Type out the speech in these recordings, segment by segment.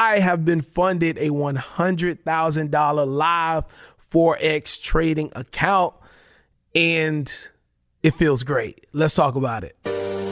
I have been funded a $100,000 live Forex trading account and it feels great. Let's talk about it.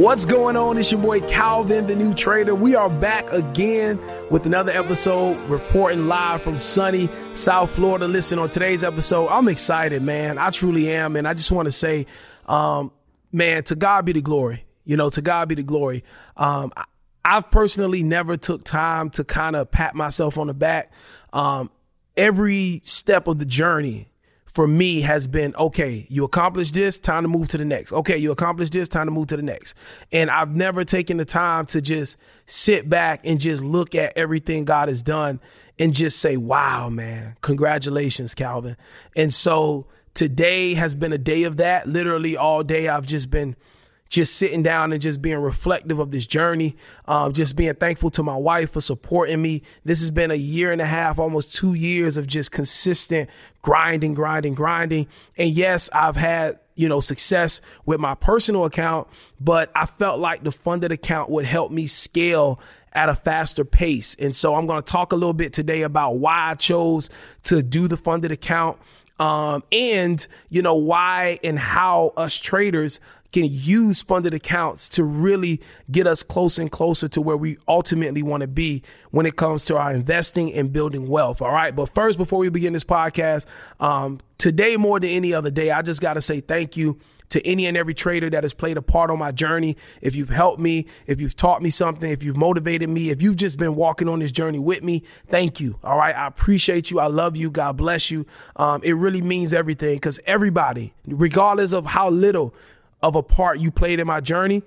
What's going on? It's your boy Calvin, the new trader. We are back again with another episode, reporting live from sunny South Florida. Listen, on today's episode, I'm excited, man. I truly am. And I just want to say, um, man, to God be the glory. You know, to God be the glory. Um, I've personally never took time to kind of pat myself on the back. Um, every step of the journey for me has been okay, you accomplished this, time to move to the next. Okay, you accomplished this, time to move to the next. And I've never taken the time to just sit back and just look at everything God has done and just say, wow, man, congratulations, Calvin. And so today has been a day of that. Literally all day, I've just been just sitting down and just being reflective of this journey, um, just being thankful to my wife for supporting me. This has been a year and a half, almost two years of just consistent grinding, grinding, grinding. And yes, I've had, you know, success with my personal account, but I felt like the funded account would help me scale at a faster pace. And so I'm going to talk a little bit today about why I chose to do the funded account. Um, and you know why and how us traders can use funded accounts to really get us closer and closer to where we ultimately want to be when it comes to our investing and building wealth. All right. But first, before we begin this podcast, um, today more than any other day, I just got to say thank you to any and every trader that has played a part on my journey. If you've helped me, if you've taught me something, if you've motivated me, if you've just been walking on this journey with me, thank you. All right. I appreciate you. I love you. God bless you. Um, it really means everything because everybody, regardless of how little of a part you played in my journey.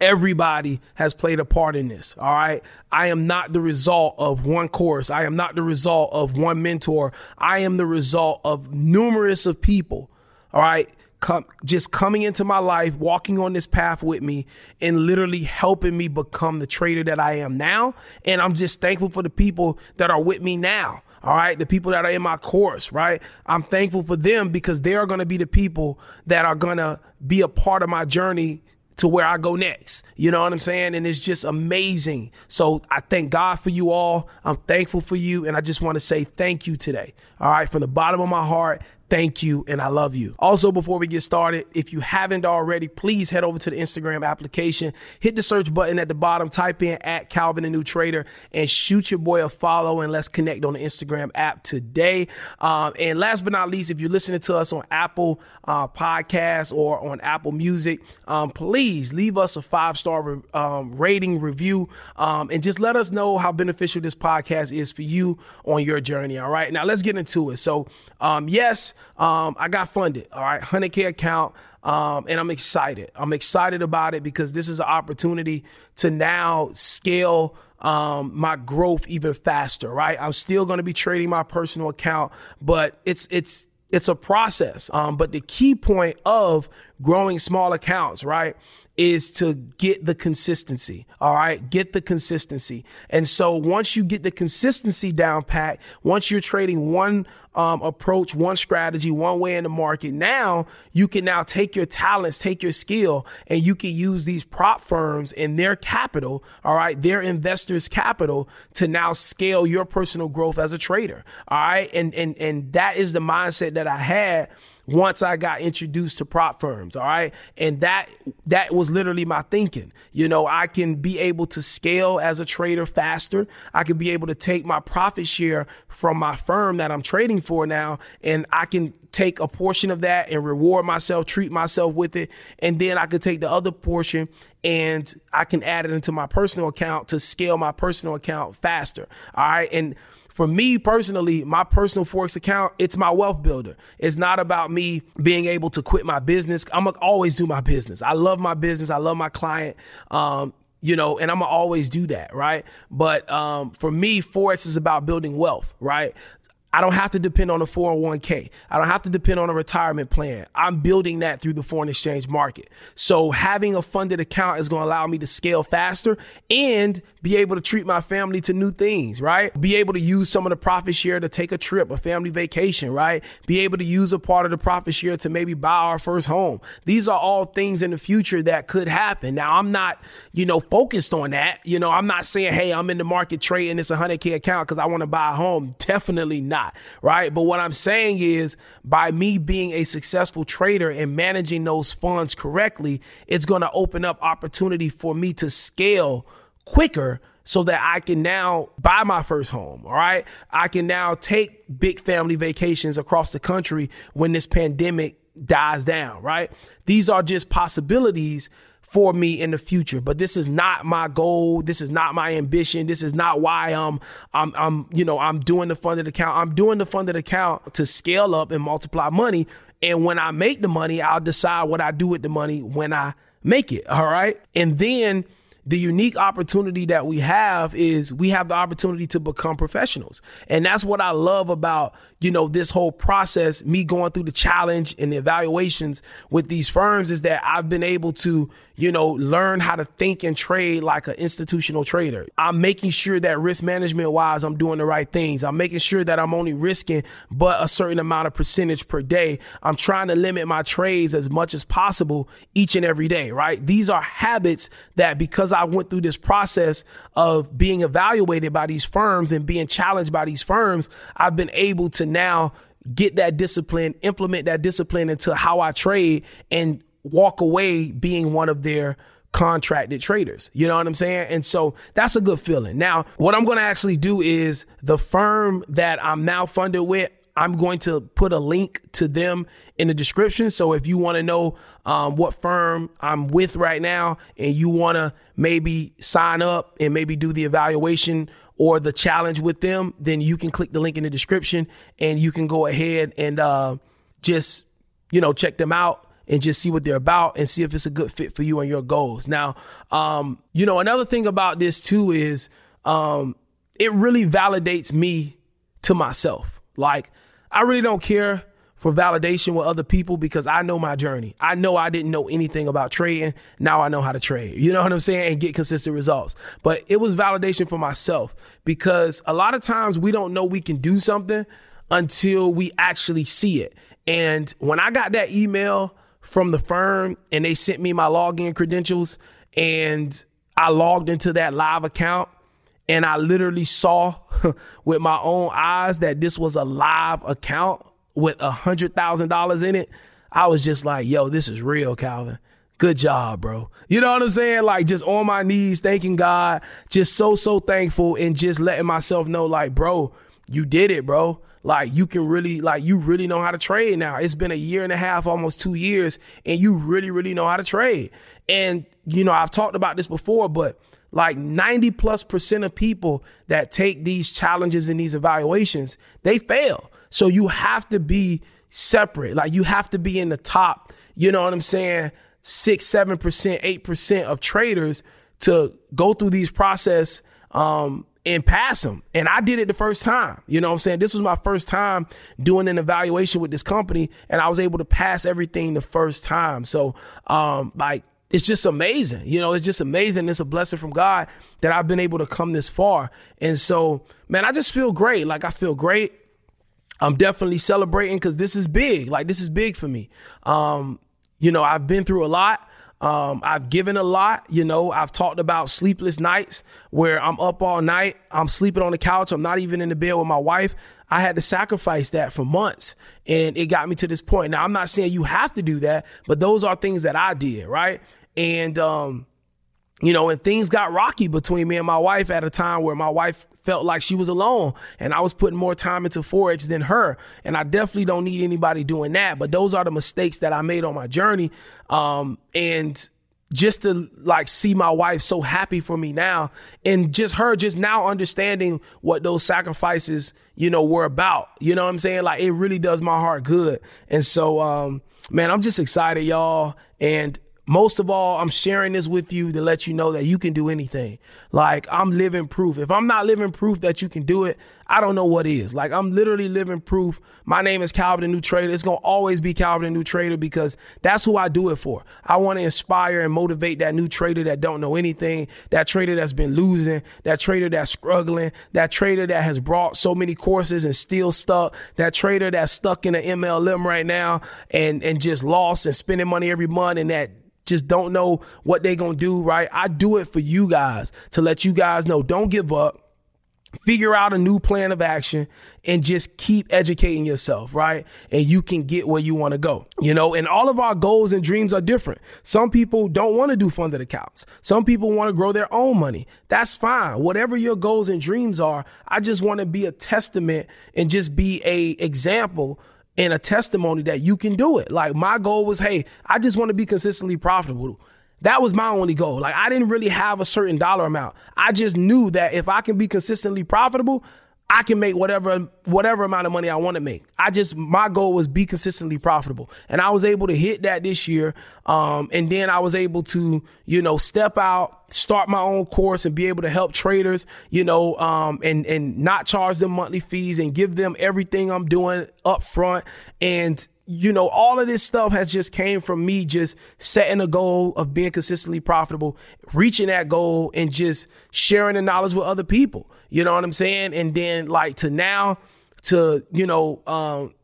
Everybody has played a part in this. All right. I am not the result of one course. I am not the result of one mentor. I am the result of numerous of people. All right. Come, just coming into my life, walking on this path with me and literally helping me become the trader that I am now. And I'm just thankful for the people that are with me now. All right. The people that are in my course, right? I'm thankful for them because they are going to be the people that are going to be a part of my journey to where I go next. You know what I'm saying? And it's just amazing. So I thank God for you all. I'm thankful for you. And I just want to say thank you today. All right. From the bottom of my heart, Thank you and I love you. Also, before we get started, if you haven't already, please head over to the Instagram application, hit the search button at the bottom, type in at Calvin the New Trader, and shoot your boy a follow and let's connect on the Instagram app today. Um, and last but not least, if you're listening to us on Apple uh, Podcasts or on Apple Music, um, please leave us a five star re- um, rating review um, and just let us know how beneficial this podcast is for you on your journey. All right, now let's get into it. So, um, yes, um, I got funded. All right, 100K account. Um, and I'm excited. I'm excited about it because this is an opportunity to now scale um, my growth even faster, right? I'm still going to be trading my personal account, but it's, it's, it's a process. Um, but the key point of growing small accounts, right, is to get the consistency. All right. Get the consistency. And so once you get the consistency down pat, once you're trading one um, approach, one strategy, one way in the market, now you can now take your talents, take your skill, and you can use these prop firms and their capital, all right, their investors' capital to now scale your personal growth as a trader. All right. And and and that is the mindset that I had once I got introduced to prop firms. All right. And that, that was literally my thinking. You know, I can be able to scale as a trader faster. I can be able to take my profit share from my firm that I'm trading for now and I can take a portion of that and reward myself, treat myself with it. And then I could take the other portion and I can add it into my personal account to scale my personal account faster. All right. And for me personally, my personal Forex account, it's my wealth builder. It's not about me being able to quit my business. I'm gonna always do my business. I love my business. I love my client. Um, you know, and I'm gonna always do that, right? But um, for me, Forex is about building wealth, right? I don't have to depend on a 401k. I don't have to depend on a retirement plan. I'm building that through the foreign exchange market. So having a funded account is going to allow me to scale faster and be able to treat my family to new things, right? Be able to use some of the profit share to take a trip, a family vacation, right? Be able to use a part of the profit share to maybe buy our first home. These are all things in the future that could happen. Now, I'm not, you know, focused on that. You know, I'm not saying, hey, I'm in the market trading this 100K account because I want to buy a home. Definitely not not, right? But what I'm saying is by me being a successful trader and managing those funds correctly, it's going to open up opportunity for me to scale quicker so that I can now buy my first home. All right. I can now take big family vacations across the country when this pandemic dies down. Right. These are just possibilities for me in the future. But this is not my goal. This is not my ambition. This is not why I'm I'm I'm you know I'm doing the funded account. I'm doing the funded account to scale up and multiply money. And when I make the money, I'll decide what I do with the money when I make it. All right. And then the unique opportunity that we have is we have the opportunity to become professionals. And that's what I love about, you know, this whole process, me going through the challenge and the evaluations with these firms is that I've been able to, you know, learn how to think and trade like an institutional trader. I'm making sure that risk management wise, I'm doing the right things. I'm making sure that I'm only risking but a certain amount of percentage per day. I'm trying to limit my trades as much as possible each and every day, right? These are habits that because I went through this process of being evaluated by these firms and being challenged by these firms, I've been able to now get that discipline, implement that discipline into how I trade and walk away being one of their contracted traders. You know what I'm saying? And so that's a good feeling. Now, what I'm going to actually do is the firm that I'm now funded with, I'm going to put a link to them in the description. So if you want to know um, what firm I'm with right now and you want to maybe sign up and maybe do the evaluation or the challenge with them, then you can click the link in the description and you can go ahead and uh, just, you know, check them out and just see what they're about and see if it's a good fit for you and your goals. Now, um, you know, another thing about this too is um, it really validates me to myself. Like, I really don't care for validation with other people because I know my journey. I know I didn't know anything about trading. Now I know how to trade. You know what I'm saying? And get consistent results. But it was validation for myself because a lot of times we don't know we can do something until we actually see it. And when I got that email from the firm and they sent me my login credentials and I logged into that live account and I literally saw with my own eyes that this was a live account with a hundred thousand dollars in it. I was just like, yo, this is real, Calvin. Good job, bro. You know what I'm saying? Like just on my knees, thanking God, just so, so thankful and just letting myself know, like, bro, you did it, bro. Like you can really, like you really know how to trade now. It's been a year and a half, almost two years, and you really, really know how to trade. And, you know, I've talked about this before, but like 90 plus percent of people that take these challenges and these evaluations, they fail. So you have to be separate. Like you have to be in the top, you know what I'm saying? Six, seven percent, eight percent of traders to go through these process um, and pass them. And I did it the first time. You know what I'm saying? This was my first time doing an evaluation with this company, and I was able to pass everything the first time. So, um, like, it's just amazing. You know, it's just amazing. It's a blessing from God that I've been able to come this far. And so, man, I just feel great. Like I feel great. I'm definitely celebrating because this is big. Like this is big for me. Um, you know, I've been through a lot. Um, I've given a lot, you know, I've talked about sleepless nights where I'm up all night. I'm sleeping on the couch. I'm not even in the bed with my wife. I had to sacrifice that for months and it got me to this point. Now, I'm not saying you have to do that, but those are things that I did, right? And, um, you know, and things got rocky between me and my wife at a time where my wife felt like she was alone and I was putting more time into Forex than her. And I definitely don't need anybody doing that. But those are the mistakes that I made on my journey. Um, and just to like see my wife so happy for me now and just her just now understanding what those sacrifices, you know, were about. You know what I'm saying? Like it really does my heart good. And so, um, man, I'm just excited, y'all. And most of all, I'm sharing this with you to let you know that you can do anything. Like I'm living proof. If I'm not living proof that you can do it, I don't know what is. Like I'm literally living proof. My name is Calvin the New Trader. It's to always be Calvin the New Trader because that's who I do it for. I want to inspire and motivate that new trader that don't know anything, that trader that's been losing, that trader that's struggling, that trader that has brought so many courses and still stuck, that trader that's stuck in an MLM right now and and just lost and spending money every month and that just don't know what they're going to do, right? I do it for you guys to let you guys know don't give up. Figure out a new plan of action and just keep educating yourself, right? And you can get where you want to go, you know, and all of our goals and dreams are different. Some people don't want to do funded accounts. Some people want to grow their own money. That's fine. Whatever your goals and dreams are, I just want to be a testament and just be a example and a testimony that you can do it. Like my goal was, hey, I just want to be consistently profitable. That was my only goal. Like I didn't really have a certain dollar amount. I just knew that if I can be consistently profitable, I can make whatever whatever amount of money I want to make. I just my goal was be consistently profitable, and I was able to hit that this year. Um, and then I was able to you know step out, start my own course, and be able to help traders, you know, um, and and not charge them monthly fees and give them everything I'm doing up front and you know, all of this stuff has just came from me just setting a goal of being consistently profitable, reaching that goal and just sharing the knowledge with other people. You know what I'm saying? And then like to now to, you know, um,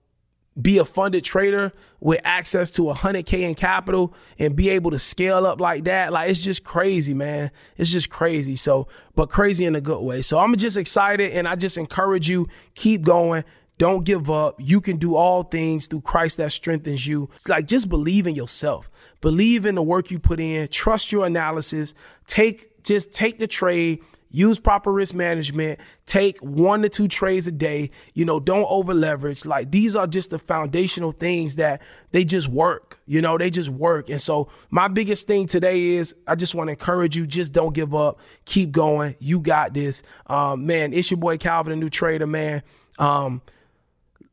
be a funded trader with access to 100k in capital and be able to scale up like that like it's just crazy man it's just crazy so but crazy in a good way so i'm just excited and i just encourage you keep going don't give up. You can do all things through Christ that strengthens you. Like just believe in yourself. Believe in the work you put in. Trust your analysis. Take just take the trade. Use proper risk management. Take one to two trades a day. You know, don't over leverage. Like these are just the foundational things that they just work. You know, they just work. And so my biggest thing today is I just want to encourage you. Just don't give up. Keep going. You got this. Um, man, it's your boy Calvin, a new trader, man. Um,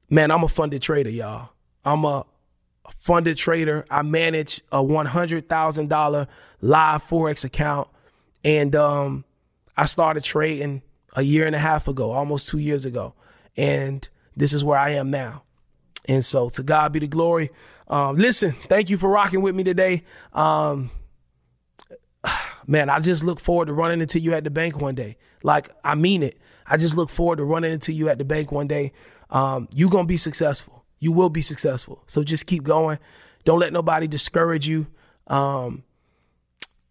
man, I'm a funded trader, y'all. I'm a funded trader. I manage a $100,000 live Forex account. And um, I started trading a year and a half ago, almost two years ago. And this is where I am now. And so to God be the glory. Um, listen, thank you for rocking with me today. Um, man, I just look forward to running into you at the bank one day. Like, I mean it. I just look forward to running into you at the bank one day um, you're going to be successful. You will be successful. So just keep going. Don't let nobody discourage you. Um,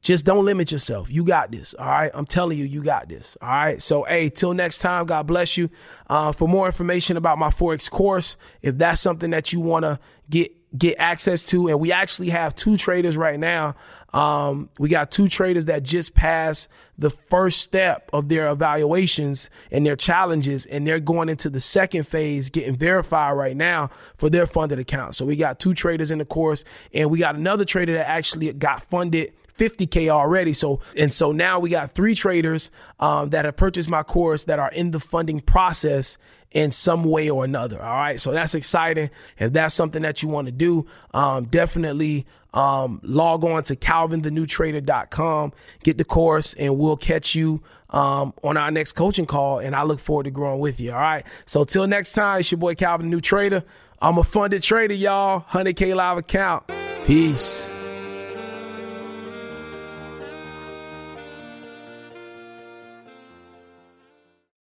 just don't limit yourself. You got this. All right. I'm telling you, you got this. All right. So, hey, till next time, God bless you. Uh, for more information about my Forex course, if that's something that you want to get get access to. And we actually have two traders right now. Um, we got two traders that just passed the first step of their evaluations and their challenges, and they're going into the second phase, getting verified right now for their funded account. So we got two traders in the course, and we got another trader that actually got funded 50K already. So, and so now we got three traders um, that have purchased my course that are in the funding process in some way or another. All right. So that's exciting. If that's something that you want to do, um, definitely um, log on to calvinthenewtrader.com, get the course, and we'll catch you um, on our next coaching call. And I look forward to growing with you. All right. So till next time, it's your boy Calvin the New Trader. I'm a funded trader, y'all. 100K live account. Peace.